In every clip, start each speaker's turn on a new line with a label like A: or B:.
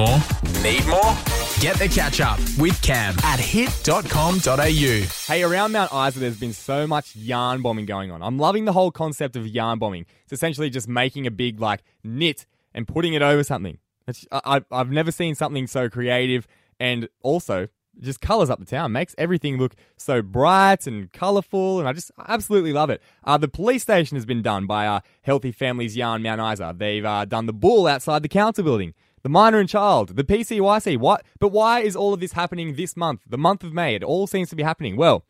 A: more? Need more? Get the catch up with Cam at hit.com.au.
B: Hey, around Mount Isa, there's been so much yarn bombing going on. I'm loving the whole concept of yarn bombing. It's essentially just making a big, like, knit and putting it over something. It's, I, I- I've never seen something so creative and also just colors up the town. Makes everything look so bright and colorful, and I just absolutely love it. Uh, the police station has been done by uh, Healthy Families Yarn Mount Isa. They've uh, done the bull outside the council building, the miner and child, the PCYC. What? But why is all of this happening this month, the month of May? It all seems to be happening. Well,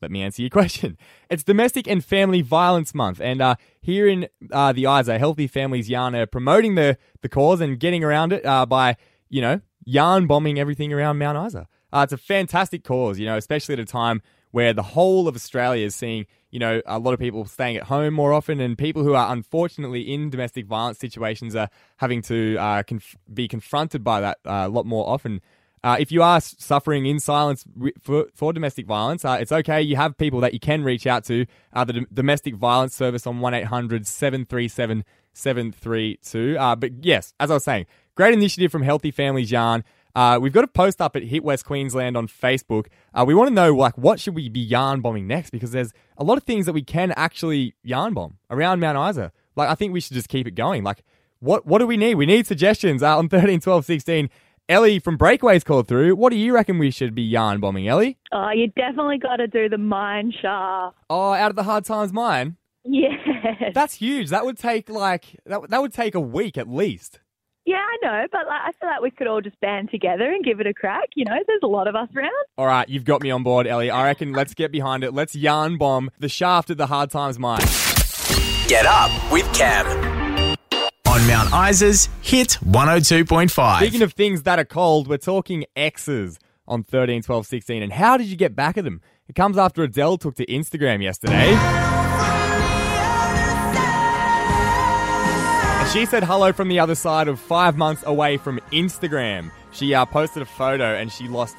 B: let me answer your question. It's Domestic and Family Violence Month, and uh, here in uh, the Isa, Healthy Families Yarn are promoting the the cause and getting around it uh, by you know yarn bombing everything around Mount Isa. Uh, it's a fantastic cause, you know, especially at a time where the whole of Australia is seeing, you know, a lot of people staying at home more often, and people who are unfortunately in domestic violence situations are having to uh, conf- be confronted by that uh, a lot more often. Uh, if you are suffering in silence for, for domestic violence, uh, it's okay. You have people that you can reach out to. Uh, the D- Domestic Violence Service on 1 800 737 732. Uh, But yes, as I was saying, great initiative from Healthy Families Yarn. Uh, we've got a post up at Hit West Queensland on Facebook. Uh, we want to know like what should we be yarn bombing next because there's a lot of things that we can actually yarn bomb around Mount Isa. Like I think we should just keep it going. Like what what do we need? We need suggestions uh, on 13, 12, 16. Ellie from Breakaways called through. What do you reckon we should be yarn bombing, Ellie?
C: Oh, you definitely got to do the mine shaft.
B: Oh, out of the hard times mine.
C: Yes.
B: That's huge. That would take like that, that would take a week at least.
C: Yeah, I know, but like, I feel like we could all just band together and give it a crack. You know, there's a lot of us around.
B: All right, you've got me on board, Ellie. I reckon let's get behind it. Let's yarn bomb the shaft of the hard times mine.
A: Get up with Cam. On Mount Isa's Hit 102.5.
B: Speaking of things that are cold, we're talking exes on 13, 12, 16. And how did you get back at them? It comes after Adele took to Instagram yesterday. She said hello from the other side of five months away from Instagram. She uh, posted a photo and she lost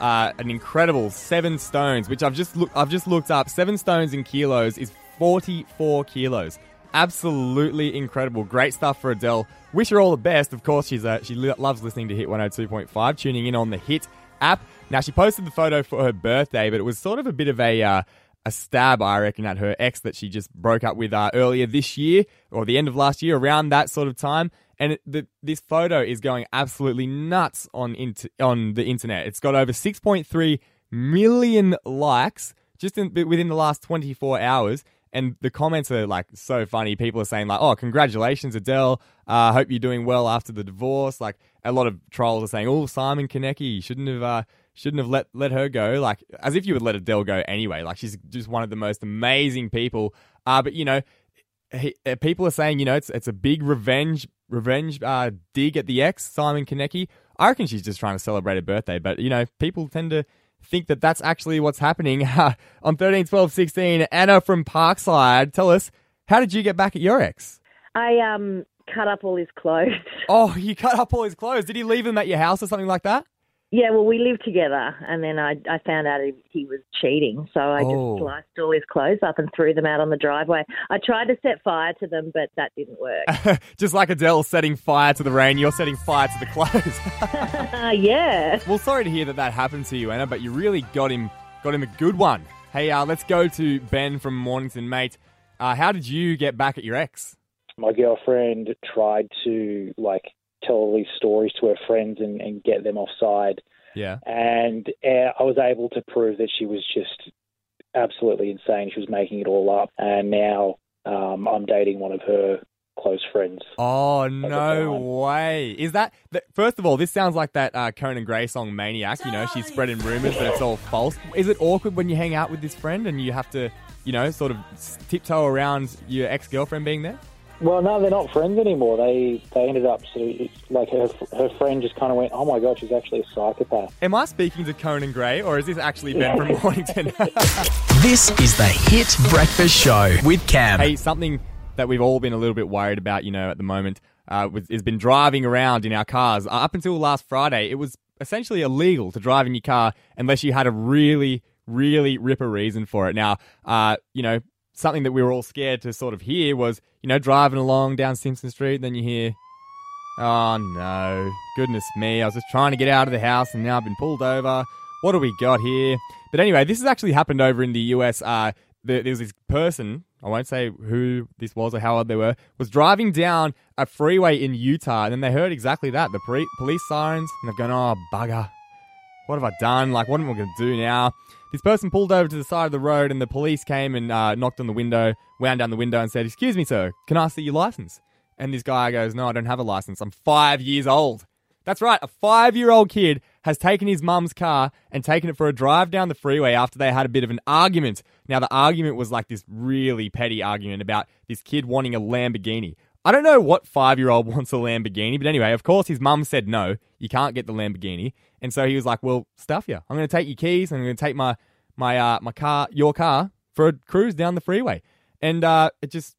B: uh, an incredible seven stones, which I've just I've just looked up. Seven stones in kilos is 44 kilos. Absolutely incredible. Great stuff for Adele. Wish her all the best. Of course, she's she lo- loves listening to Hit 102.5, tuning in on the Hit app. Now, she posted the photo for her birthday, but it was sort of a bit of a uh, a stab, I reckon, at her ex that she just broke up with uh, earlier this year or the end of last year, around that sort of time. And it, the, this photo is going absolutely nuts on on the internet. It's got over 6.3 million likes just in, within the last 24 hours. And the comments are like so funny. People are saying like, "Oh, congratulations, Adele. I uh, hope you're doing well after the divorce." Like a lot of trolls are saying, "Oh, Simon Konecki, you shouldn't have uh, shouldn't have let let her go." Like as if you would let Adele go anyway. Like she's just one of the most amazing people. Uh, but you know, he, uh, people are saying, you know, it's it's a big revenge revenge uh, dig at the ex, Simon Konecki. I reckon she's just trying to celebrate her birthday, but you know, people tend to think that that's actually what's happening. On 13, 12, 16, Anna from Parkside, tell us, how did you get back at your ex?
D: I um cut up all his clothes.
B: Oh, you cut up all his clothes. Did he leave them at your house or something like that?
D: Yeah, well, we lived together, and then I I found out he, he was cheating, so I
B: Oh.
D: just sliced all his clothes up and threw them out on the driveway. I tried to set fire to them, but that didn't work.
B: just like Adele setting fire to the rain, you're setting fire to the clothes.
D: uh, yeah.
B: well, sorry to hear that that happened to you, Anna, but you really got him got him a good one. Hey, uh, let's go to Ben from Mornington, mate. Uh, how did you get back at your ex?
E: my girlfriend tried to like tell all these stories to her friends and, and get them offside,
B: Yeah.
E: and uh, I was able to prove that she was just absolutely insane. She was making it all up, and now um, I'm dating one of her close friends.
B: Oh no way! Is that th- first of all? This sounds like that uh, Conan Gray song "Maniac." You know, she's spreading rumors that it's all false. Is it awkward when you hang out with this friend and you have to, you know, sort of tiptoe around your ex girlfriend being there?
E: Well, no, they're not friends anymore. They they ended up so it's like her her friend just kind of went, "Oh my god, she's actually a psychopath."
B: Am I speaking to Conan Gray or is this actually Ben from Mornington?
A: This is the Hit Breakfast Show with Cam.
B: hey, something that we've all been a little bit worried about, you know, at the moment, uh, was, has been driving around in our cars. Uh, up until last Friday, it was essentially illegal to drive in your car unless you had a really, really ripper reason for it. Now, uh, you know, something that we were all scared to sort of hear was, you know, driving along down Simpson Street, then you hear Oh no. Goodness me. I was just trying to get out of the house and now I've been pulled over. What do we got here? But anyway, this has actually happened over in the US. Uh, there, there was this person, I won't say who this was or how old they were, was driving down a freeway in Utah and then they heard exactly that the pre- police sirens and they've gone, oh, bugger. What have I done? Like, what am I going to do now? This person pulled over to the side of the road and the police came and uh, knocked on the window, wound down the window and said, Excuse me, sir, can I see your license? And this guy goes, No, I don't have a license. I'm five years old. That's right, a five year old kid has taken his mum's car and taken it for a drive down the freeway after they had a bit of an argument. Now, the argument was like this really petty argument about this kid wanting a Lamborghini. I don't know what five year old wants a Lamborghini, but anyway, of course, his mum said no, you can't get the Lamborghini. And so he was like, Well, stuff you. I'm going to take your keys and I'm going to take my, my, uh, my car, your car, for a cruise down the freeway. And uh, it just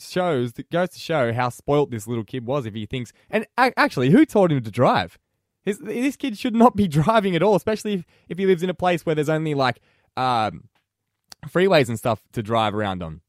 B: shows, it goes to show how spoilt this little kid was if he thinks. And actually, who taught him to drive? His, this kid should not be driving at all, especially if, if he lives in a place where there's only like um, freeways and stuff to drive around on.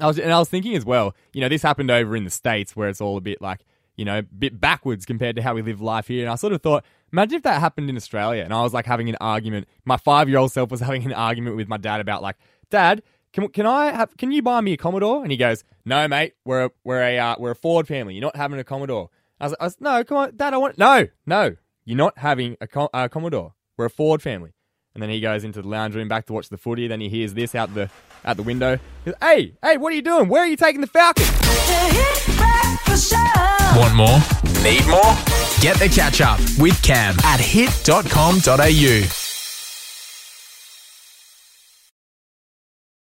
B: I was, and I was thinking as well, you know, this happened over in the States where it's all a bit like, you know, a bit backwards compared to how we live life here. And I sort of thought, imagine if that happened in Australia and I was like having an argument. My five year old self was having an argument with my dad about like, Dad, can, can I have, can you buy me a Commodore? And he goes, No, mate, we're a, we're a, uh, we're a Ford family. You're not having a Commodore. I was, I was No, come on, Dad, I want, no, no, you're not having a, Com- a Commodore. We're a Ford family. And then he goes into the lounge room back to watch the footy. Then he hears this out the out the window. Hey, hey, what are you doing? Where are you taking the Falcon?
A: Want more? Need more? Get the catch up with Cam at hit.com.au.